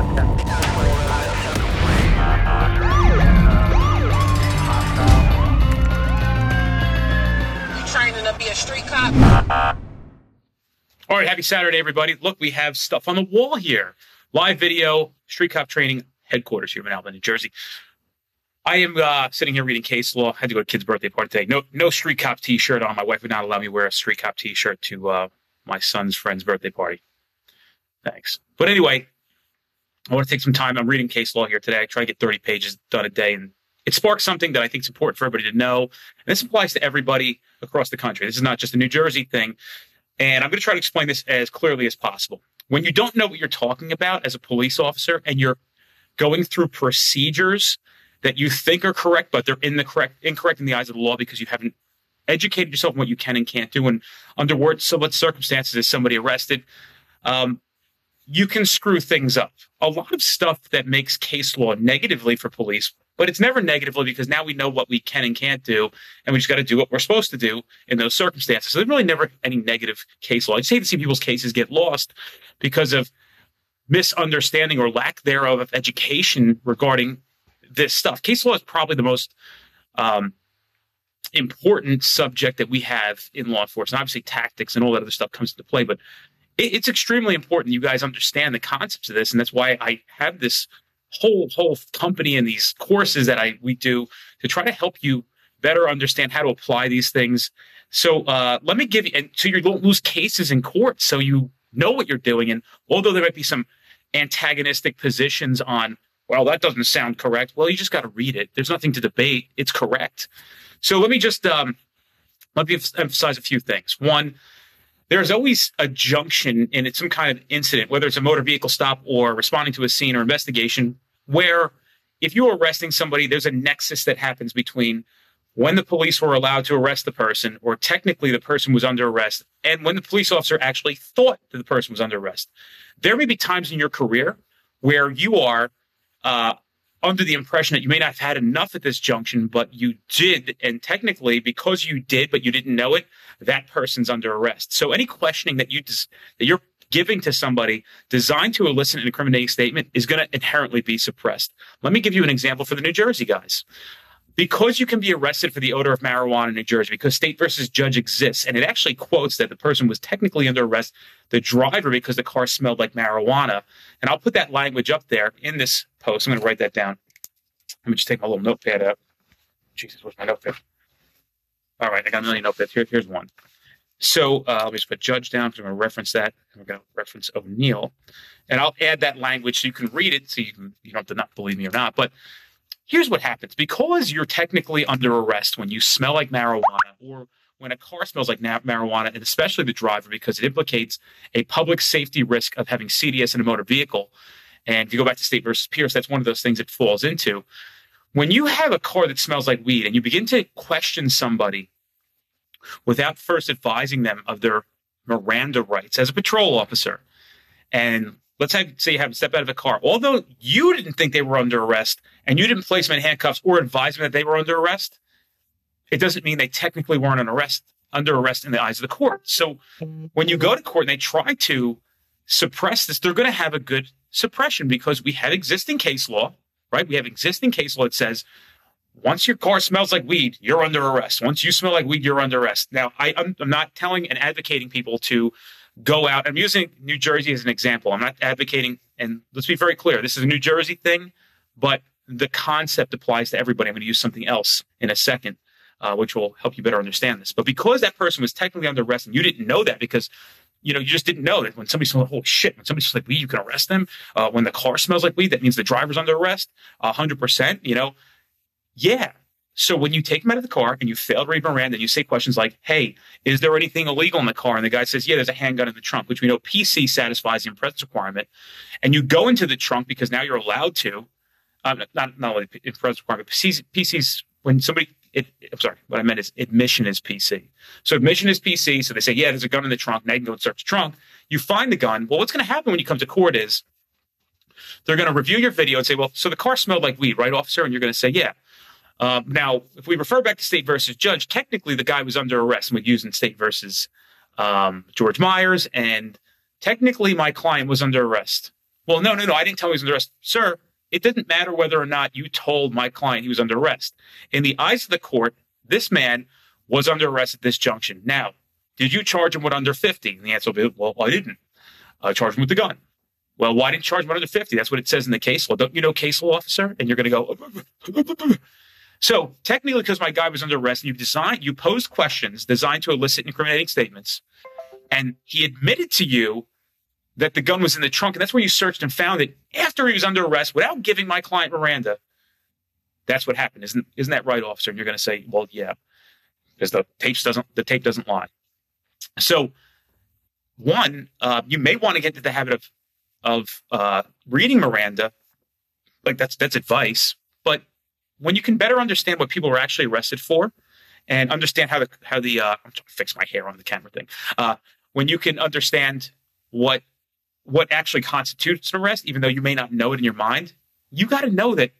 You training to be a street cop? All right, happy Saturday, everybody. Look, we have stuff on the wall here. Live video, Street Cop Training headquarters here in Alvin, New Jersey. I am uh, sitting here reading case law. I had to go to a kid's birthday party today. No, no Street Cop T-shirt on. My wife would not allow me to wear a Street Cop T-shirt to uh, my son's friend's birthday party. Thanks. But anyway, I want to take some time. I'm reading case law here today. I try to get 30 pages done a day, and it sparks something that I think is important for everybody to know. And this applies to everybody across the country. This is not just a New Jersey thing. And I'm going to try to explain this as clearly as possible. When you don't know what you're talking about as a police officer and you're going through procedures that you think are correct, but they're in the correct, incorrect in the eyes of the law because you haven't educated yourself on what you can and can't do. And under what, what circumstances is somebody arrested? Um, you can screw things up. A lot of stuff that makes case law negatively for police, but it's never negatively because now we know what we can and can't do, and we just got to do what we're supposed to do in those circumstances. So there's really never any negative case law. I just hate to see people's cases get lost because of misunderstanding or lack thereof of education regarding this stuff. Case law is probably the most um, important subject that we have in law enforcement. Obviously, tactics and all that other stuff comes into play, but it, it's extremely important you guys understand the concepts of this, and that's why I have this whole whole company and these courses that I we do to try to help you better understand how to apply these things. So uh, let me give you, and so you don't lose cases in court, so you know what you're doing. And although there might be some antagonistic positions on, well, that doesn't sound correct. Well, you just got to read it. There's nothing to debate. It's correct. So let me just um, let me emphasize a few things. One, there's always a junction in it, some kind of incident, whether it's a motor vehicle stop or responding to a scene or investigation, where if you're arresting somebody, there's a nexus that happens between when the police were allowed to arrest the person, or technically the person was under arrest, and when the police officer actually thought that the person was under arrest. There may be times in your career where you are uh, under the impression that you may not have had enough at this junction, but you did. And technically, because you did, but you didn't know it, that person's under arrest. So any questioning that you that you're giving to somebody designed to elicit an incriminating statement is going to inherently be suppressed. Let me give you an example for the New Jersey guys. Because you can be arrested for the odor of marijuana in New Jersey, because state versus judge exists, and it actually quotes that the person was technically under arrest, the driver, because the car smelled like marijuana. And I'll put that language up there in this post. I'm going to write that down. Let me just take my little notepad out. Jesus, where's my notepad? All right, I got a million notepads. Here, here's one. So uh, let me just put judge down because I'm going to reference that. We're going to reference O'Neal. And I'll add that language so you can read it so you can you don't have to not believe me or not. But here's what happens. Because you're technically under arrest when you smell like marijuana or when a car smells like na- marijuana, and especially the driver, because it implicates a public safety risk of having CDS in a motor vehicle. And if you go back to State versus Pierce, that's one of those things it falls into. When you have a car that smells like weed and you begin to question somebody without first advising them of their Miranda rights as a patrol officer, and let's have, say you have to step out of a car, although you didn't think they were under arrest and you didn't place them in handcuffs or advise them that they were under arrest, it doesn't mean they technically weren't under arrest under arrest in the eyes of the court. So when you go to court and they try to suppress this, they're going to have a good suppression because we have existing case law, right? We have existing case law that says once your car smells like weed, you're under arrest. Once you smell like weed, you're under arrest. Now, I, am not telling and advocating people to go out. I'm using New Jersey as an example. I'm not advocating, and let's be very clear, this is a New Jersey thing, but the concept applies to everybody. I'm going to use something else in a second. Uh, which will help you better understand this. But because that person was technically under arrest and you didn't know that because you know, you just didn't know that when somebody smells, holy shit, when somebody smells like weed, you can arrest them. Uh, when the car smells like weed, that means the driver's under arrest, hundred percent, you know? Yeah. So when you take them out of the car and you fail to read Miranda and you say questions like, Hey, is there anything illegal in the car? And the guy says, yeah, there's a handgun in the trunk, which we know PC satisfies the presence requirement. And you go into the trunk because now you're allowed to, um, not, not only in presence requirement, PC's, PC's when somebody it, I'm sorry, what I meant is admission is PC. So admission is PC. So they say, yeah, there's a gun in the trunk. Now you can go and search the trunk. You find the gun. Well, what's going to happen when you come to court is they're going to review your video and say, well, so the car smelled like weed, right, officer? And you're going to say, yeah. Uh, now, if we refer back to state versus judge, technically the guy was under arrest and we use in state versus um, George Myers, and technically my client was under arrest. Well, no, no, no. I didn't tell him he was under arrest. Sir, it didn't matter whether or not you told my client he was under arrest. In the eyes of the court, this man was under arrest at this junction. Now, did you charge him with under 50? And the answer will be, well, I didn't. I charged him with the gun. Well, why didn't you charge him under 50? That's what it says in the case law. Don't you know case law, officer? And you're going to go. So technically, because my guy was under arrest, and you designed, you posed questions designed to elicit incriminating statements, and he admitted to you that the gun was in the trunk, and that's where you searched and found it after he was under arrest without giving my client Miranda. That's what happened, isn't isn't that right, officer? And you're going to say, well, yeah, because the tape doesn't the tape doesn't lie. So, one, uh, you may want to get into the habit of of uh, reading Miranda, like that's that's advice. When you can better understand what people were actually arrested for, and understand how the how the uh, I'm trying to fix my hair on the camera thing. Uh, when you can understand what what actually constitutes an arrest, even though you may not know it in your mind, you got to know that,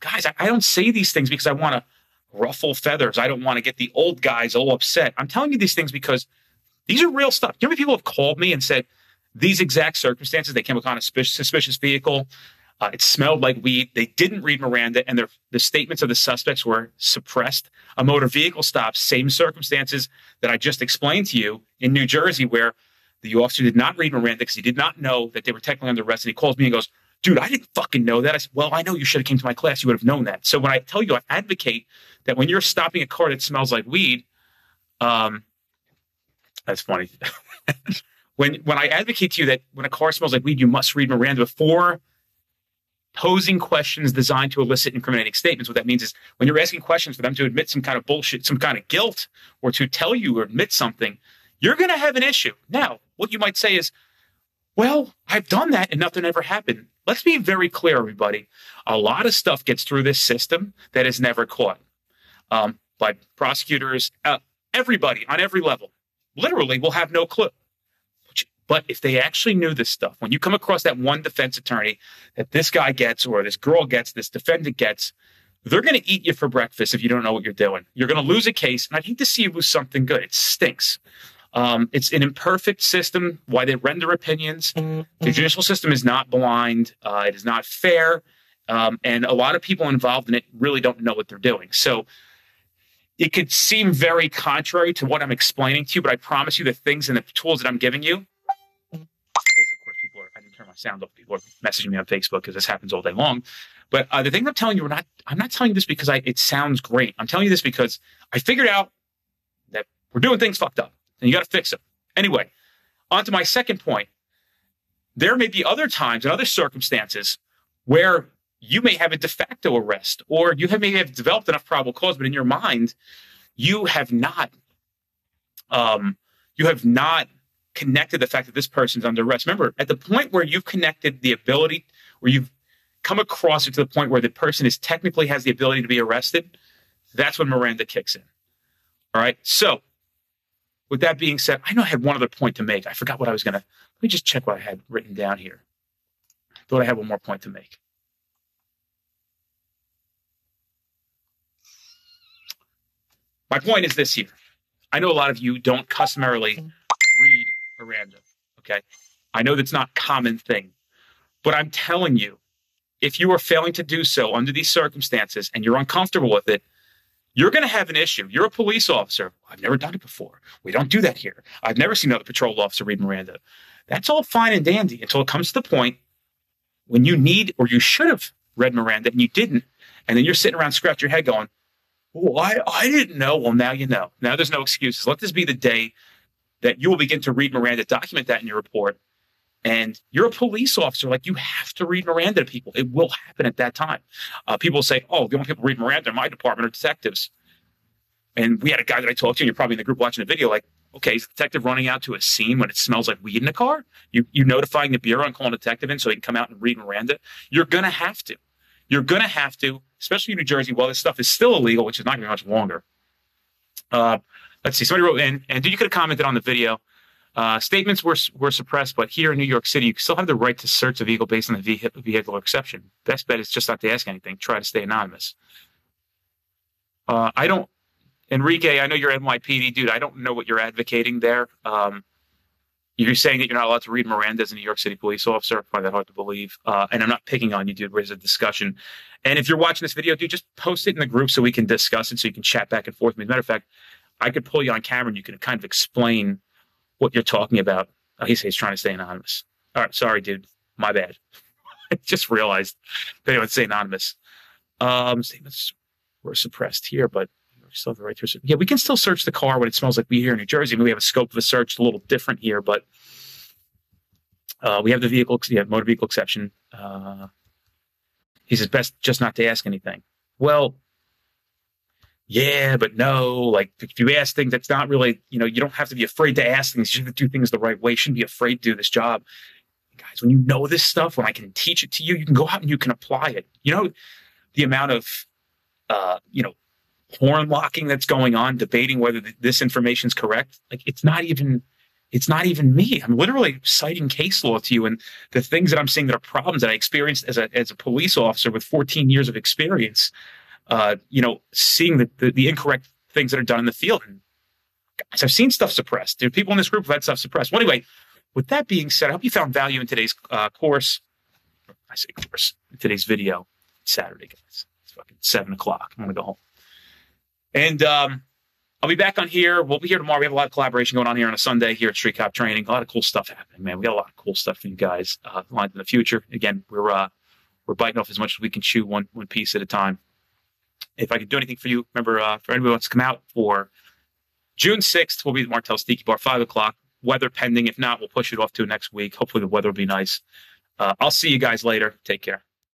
guys. I, I don't say these things because I want to ruffle feathers. I don't want to get the old guys all upset. I'm telling you these things because these are real stuff. You know, people have called me and said, these exact circumstances. They came upon a suspicious vehicle. Uh, it smelled like weed. They didn't read Miranda, and the statements of the suspects were suppressed. A motor vehicle stop, same circumstances that I just explained to you in New Jersey, where the officer did not read Miranda because he did not know that they were technically under arrest. And he calls me and goes, "Dude, I didn't fucking know that." I said, "Well, I know you should have came to my class. You would have known that." So when I tell you, I advocate that when you're stopping a car that smells like weed, um, that's funny. when when I advocate to you that when a car smells like weed, you must read Miranda before posing questions designed to elicit incriminating statements. What that means is when you're asking questions for them to admit some kind of bullshit, some kind of guilt, or to tell you or admit something, you're going to have an issue. Now, what you might say is, well, I've done that and nothing ever happened. Let's be very clear, everybody. A lot of stuff gets through this system that is never caught um, by prosecutors, uh, everybody on every level. Literally, will have no clue. But if they actually knew this stuff, when you come across that one defense attorney that this guy gets or this girl gets, this defendant gets, they're going to eat you for breakfast if you don't know what you're doing. You're going to lose a case. And I'd hate to see you lose something good. It stinks. Um, it's an imperfect system. Why they render opinions. Mm-hmm. The judicial system is not blind. Uh, it is not fair. Um, and a lot of people involved in it really don't know what they're doing. So it could seem very contrary to what I'm explaining to you, but I promise you the things and the tools that I'm giving you sound off. People are messaging me on Facebook because this happens all day long. But uh, the thing I'm telling you, we're not. I'm not telling you this because I, it sounds great. I'm telling you this because I figured out that we're doing things fucked up, and you got to fix them. Anyway, on to my second point. There may be other times and other circumstances where you may have a de facto arrest, or you have, may have developed enough probable cause, but in your mind, you have not. Um, you have not connected the fact that this person's under arrest. Remember, at the point where you've connected the ability, where you've come across it to the point where the person is technically has the ability to be arrested, that's when Miranda kicks in. All right. So, with that being said, I know I had one other point to make. I forgot what I was going to. Let me just check what I had written down here. Thought I had one more point to make. My point is this here. I know a lot of you don't customarily Miranda. Okay. I know that's not common thing, but I'm telling you, if you are failing to do so under these circumstances and you're uncomfortable with it, you're going to have an issue. You're a police officer. I've never done it before. We don't do that here. I've never seen another patrol officer read Miranda. That's all fine and dandy until it comes to the point when you need or you should have read Miranda and you didn't. And then you're sitting around scratching your head going, well, I, I didn't know. Well, now you know. Now there's no excuses. Let this be the day that you will begin to read Miranda, document that in your report. And you're a police officer, like you have to read Miranda to people. It will happen at that time. Uh, people say, "Oh, the only people read Miranda in my department are detectives." And we had a guy that I talked to, and you're probably in the group watching the video, like, okay, is a detective running out to a scene when it smells like weed in the car? You you notifying the bureau and calling a detective in so he can come out and read Miranda? You're gonna have to. You're gonna have to, especially in New Jersey. While this stuff is still illegal, which is not gonna be much longer. Uh, let's see. Somebody wrote in, and dude, you could have commented on the video. Uh, statements were were suppressed, but here in New York City, you still have the right to search a vehicle based on the vehicle exception. Best bet is just not to ask anything. Try to stay anonymous. Uh, I don't, Enrique. I know you're NYPD, dude. I don't know what you're advocating there. Um, You're saying that you're not allowed to read Miranda as a New York City police officer. I find that hard to believe. Uh, and I'm not picking on you, dude. There's a discussion. And if you're watching this video, dude, just post it in the group so we can discuss it, so you can chat back and forth. As a matter of fact, I could pull you on camera and you can kind of explain what you're talking about. Oh, he's, he's trying to stay anonymous. All right, sorry, dude. My bad. I just realized they would say anonymous. Um, statements were suppressed here, but we still have the right to. Yeah, we can still search the car when it smells like weed here in New Jersey. I mean, we have a scope of a search a little different here, but uh, we have the vehicle, yeah, motor vehicle exception. Uh, he says best just not to ask anything. Well, yeah, but no. Like if you ask things, that's not really, you know, you don't have to be afraid to ask things. You should do things the right way. You shouldn't be afraid to do this job. Guys, when you know this stuff, when I can teach it to you, you can go out and you can apply it. You know, the amount of, uh, you know, horn locking that's going on, debating whether th- this information is correct. Like it's not even, it's not even me. I'm literally citing case law to you and the things that I'm seeing that are problems that I experienced as a as a police officer with 14 years of experience uh, you know, seeing the, the, the incorrect things that are done in the field. And guys, I've seen stuff suppressed. There people in this group who've had stuff suppressed. Well, anyway, with that being said, I hope you found value in today's uh, course. I say course, today's video. Saturday, guys. It's fucking seven o'clock. I'm gonna go home. And um, I'll be back on here. We'll be here tomorrow. We have a lot of collaboration going on here on a Sunday here at Street Cop Training. A lot of cool stuff happening, man. We got a lot of cool stuff for you guys uh, lined in the future. Again, we're uh, we're biting off as much as we can chew one one piece at a time if I could do anything for you, remember uh, for anybody who wants to come out for June 6th, we'll be at Martell's Tiki Bar, 5 o'clock. Weather pending. If not, we'll push it off to next week. Hopefully, the weather will be nice. Uh, I'll see you guys later. Take care.